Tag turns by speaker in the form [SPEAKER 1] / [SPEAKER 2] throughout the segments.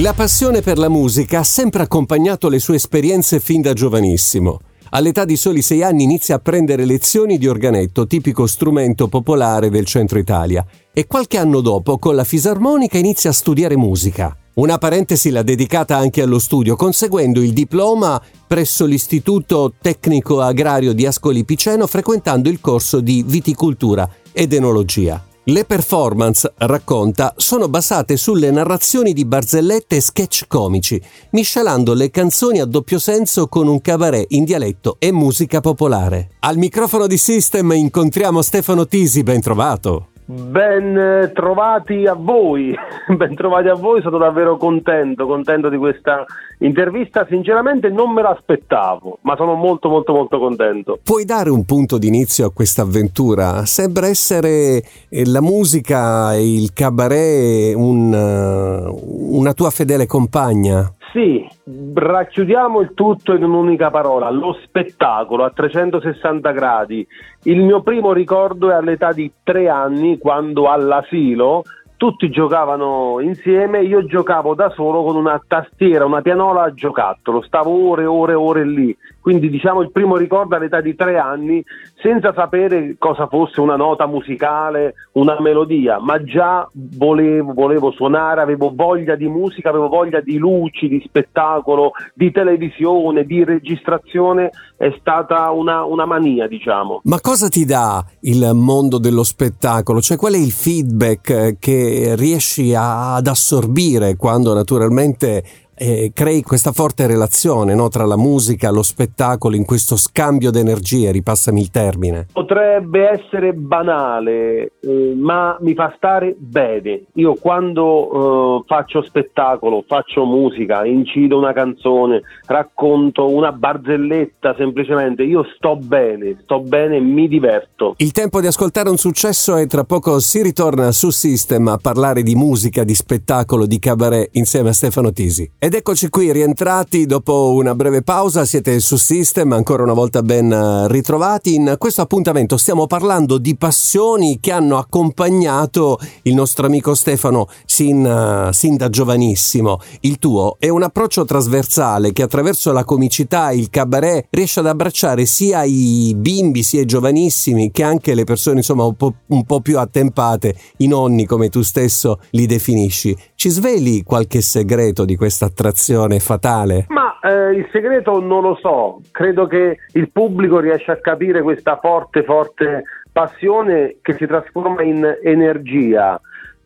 [SPEAKER 1] La passione per la musica ha sempre accompagnato le sue esperienze fin da giovanissimo. All'età di soli sei anni inizia a prendere lezioni di organetto, tipico strumento popolare del centro Italia, e qualche anno dopo con la fisarmonica inizia a studiare musica. Una parentesi l'ha dedicata anche allo studio, conseguendo il diploma presso l'Istituto Tecnico Agrario di Ascoli Piceno, frequentando il corso di viticoltura ed enologia. Le performance, racconta, sono basate sulle narrazioni di barzellette e sketch comici, miscelando le canzoni a doppio senso con un cabaret in dialetto e musica popolare. Al microfono di System incontriamo Stefano Tisi, ben trovato.
[SPEAKER 2] Ben trovati a voi, ben trovati a voi, sono davvero contento, contento di questa intervista, sinceramente non me l'aspettavo, ma sono molto molto molto contento.
[SPEAKER 1] Puoi dare un punto d'inizio a questa avventura? Sembra essere eh, la musica il cabaret un, uh, una tua fedele compagna.
[SPEAKER 2] Sì, racchiudiamo il tutto in un'unica parola, lo spettacolo a 360 gradi. Il mio primo ricordo è all'età di tre anni, quando all'asilo tutti giocavano insieme, io giocavo da solo con una tastiera, una pianola a giocattolo, stavo ore e ore e ore lì, quindi diciamo il primo ricordo all'età di tre anni, senza sapere cosa fosse una nota musicale, una melodia, ma già volevo, volevo suonare, avevo voglia di musica, avevo voglia di luci, di spettacolo, di televisione, di registrazione, è stata una, una mania diciamo.
[SPEAKER 1] Ma cosa ti dà il mondo dello spettacolo? Cioè qual è il feedback che riesci a, ad assorbire quando naturalmente eh, crei questa forte relazione no, tra la musica e lo spettacolo in questo scambio di energie, ripassami il termine.
[SPEAKER 2] Potrebbe essere banale, eh, ma mi fa stare bene. Io quando eh, faccio spettacolo, faccio musica, incido una canzone, racconto una barzelletta semplicemente, io sto bene, sto bene mi diverto.
[SPEAKER 1] Il tempo di ascoltare un successo e tra poco si ritorna su System a parlare di musica, di spettacolo, di cabaret insieme a Stefano Tisi. Ed eccoci qui rientrati dopo una breve pausa, siete su System, ancora una volta ben eh, ritrovati. In questo appuntamento stiamo parlando di passioni che hanno accompagnato il nostro amico Stefano sin, uh, sin da giovanissimo. Il tuo è un approccio trasversale che attraverso la comicità e il cabaret riesce ad abbracciare sia i bimbi, sia i giovanissimi, che anche le persone insomma un po', un po più attempate, i nonni come tu stesso li definisci. Ci sveli qualche segreto di questa attrazione fatale?
[SPEAKER 2] Ma eh, il segreto non lo so, credo che il pubblico riesca a capire questa forte, forte passione che si trasforma in energia.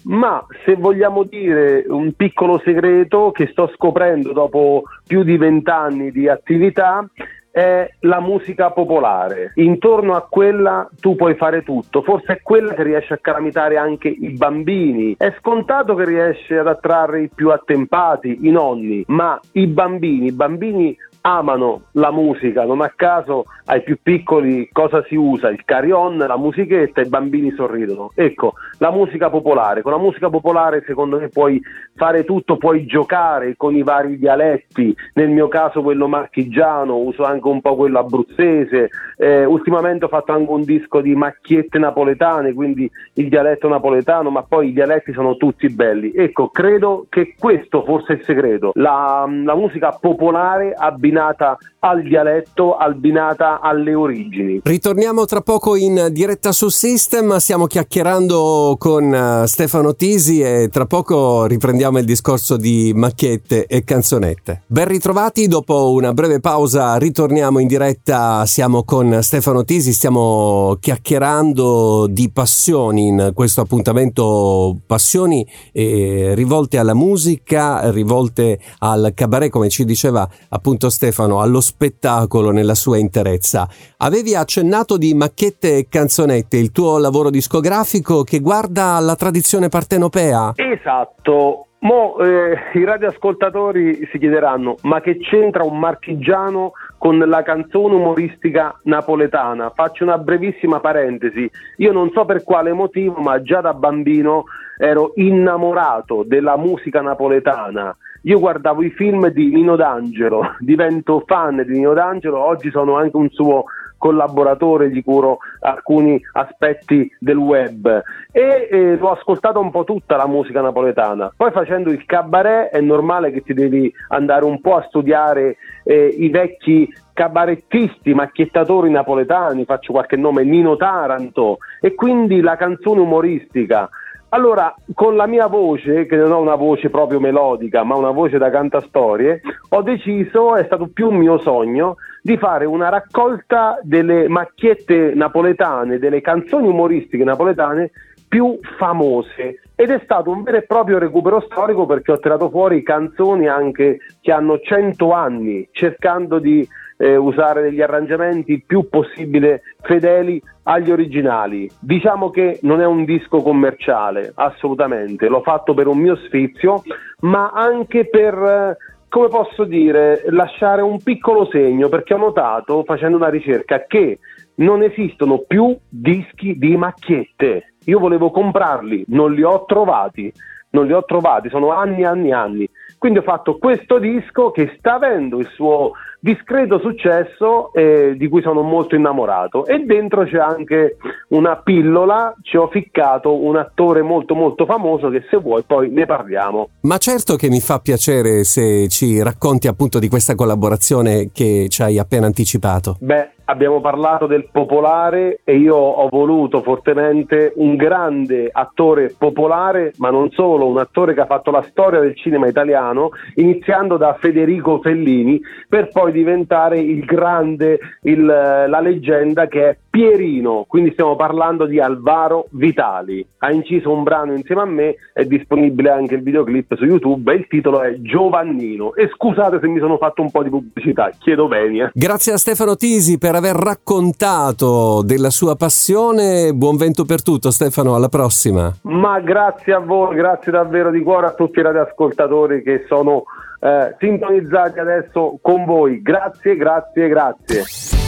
[SPEAKER 2] Ma se vogliamo dire un piccolo segreto che sto scoprendo dopo più di vent'anni di attività, è la musica popolare. Intorno a quella tu puoi fare tutto, forse è quella che riesce a calamitare anche i bambini. È scontato che riesce ad attrarre i più attempati, i nonni, ma i bambini, i bambini amano la musica, non a caso ai più piccoli cosa si usa? Il carillon, la musichetta i bambini sorridono. Ecco, la musica popolare, con la musica popolare secondo me puoi fare tutto, puoi giocare con i vari dialetti, nel mio caso quello marchigiano, uso anche un po' quello abruzzese, eh, ultimamente ho fatto anche un disco di macchiette napoletane, quindi il dialetto napoletano, ma poi i dialetti sono tutti belli. Ecco, credo che questo forse è il segreto, la, la musica popolare abbina abbinata al dialetto, abbinata alle origini.
[SPEAKER 1] Ritorniamo tra poco in diretta su System, stiamo chiacchierando con uh, Stefano Tisi e tra poco riprendiamo il discorso di macchiette e canzonette. Ben ritrovati, dopo una breve pausa ritorniamo in diretta, siamo con Stefano Tisi, stiamo chiacchierando di passioni in questo appuntamento, passioni eh, rivolte alla musica, rivolte al cabaret come ci diceva appunto Stefano Stefano allo spettacolo nella sua interezza. Avevi accennato di macchiette e canzonette, il tuo lavoro discografico che guarda alla tradizione partenopea.
[SPEAKER 2] Esatto. Mo eh, i radioascoltatori si chiederanno: ma che c'entra un marchigiano con la canzone umoristica napoletana? Faccio una brevissima parentesi. Io non so per quale motivo, ma già da bambino ero innamorato della musica napoletana io guardavo i film di Nino D'Angelo, divento fan di Nino D'Angelo, oggi sono anche un suo collaboratore, gli curo alcuni aspetti del web e eh, l'ho ascoltata un po' tutta la musica napoletana. Poi facendo il cabaret è normale che ti devi andare un po' a studiare eh, i vecchi cabarettisti, macchiettatori napoletani, faccio qualche nome, Nino Taranto e quindi la canzone umoristica. Allora, con la mia voce, che non ho una voce proprio melodica, ma una voce da cantastorie, ho deciso, è stato più un mio sogno, di fare una raccolta delle macchiette napoletane, delle canzoni umoristiche napoletane più famose. Ed è stato un vero e proprio recupero storico perché ho tirato fuori canzoni anche che hanno 100 anni cercando di eh, usare degli arrangiamenti il più possibile fedeli agli originali. Diciamo che non è un disco commerciale, assolutamente, l'ho fatto per un mio sfizio, ma anche per eh, come posso dire, lasciare un piccolo segno perché ho notato facendo una ricerca che non esistono più dischi di macchiette. Io volevo comprarli, non li ho trovati, non li ho trovati, sono anni e anni e anni. Quindi ho fatto questo disco che sta avendo il suo discreto successo eh, di cui sono molto innamorato e dentro c'è anche una pillola, ci ho ficcato un attore molto molto famoso che se vuoi poi ne parliamo.
[SPEAKER 1] Ma certo che mi fa piacere se ci racconti appunto di questa collaborazione che ci hai appena anticipato.
[SPEAKER 2] Beh, abbiamo parlato del popolare e io ho voluto fortemente un grande attore popolare, ma non solo, un attore che ha fatto la storia del cinema italiano, iniziando da Federico Fellini, per poi diventare il grande, il, la leggenda che è Pierino, quindi stiamo parlando di Alvaro Vitali. Ha inciso un brano insieme a me, è disponibile anche il videoclip su YouTube e il titolo è Giovannino. E scusate se mi sono fatto un po' di pubblicità, chiedo bene.
[SPEAKER 1] Grazie a Stefano Tisi per aver raccontato della sua passione. Buon vento per tutto Stefano, alla prossima.
[SPEAKER 2] Ma grazie a voi, grazie davvero di cuore a tutti i radioascoltatori che sono eh, sintonizzati adesso con voi. Grazie, grazie, grazie.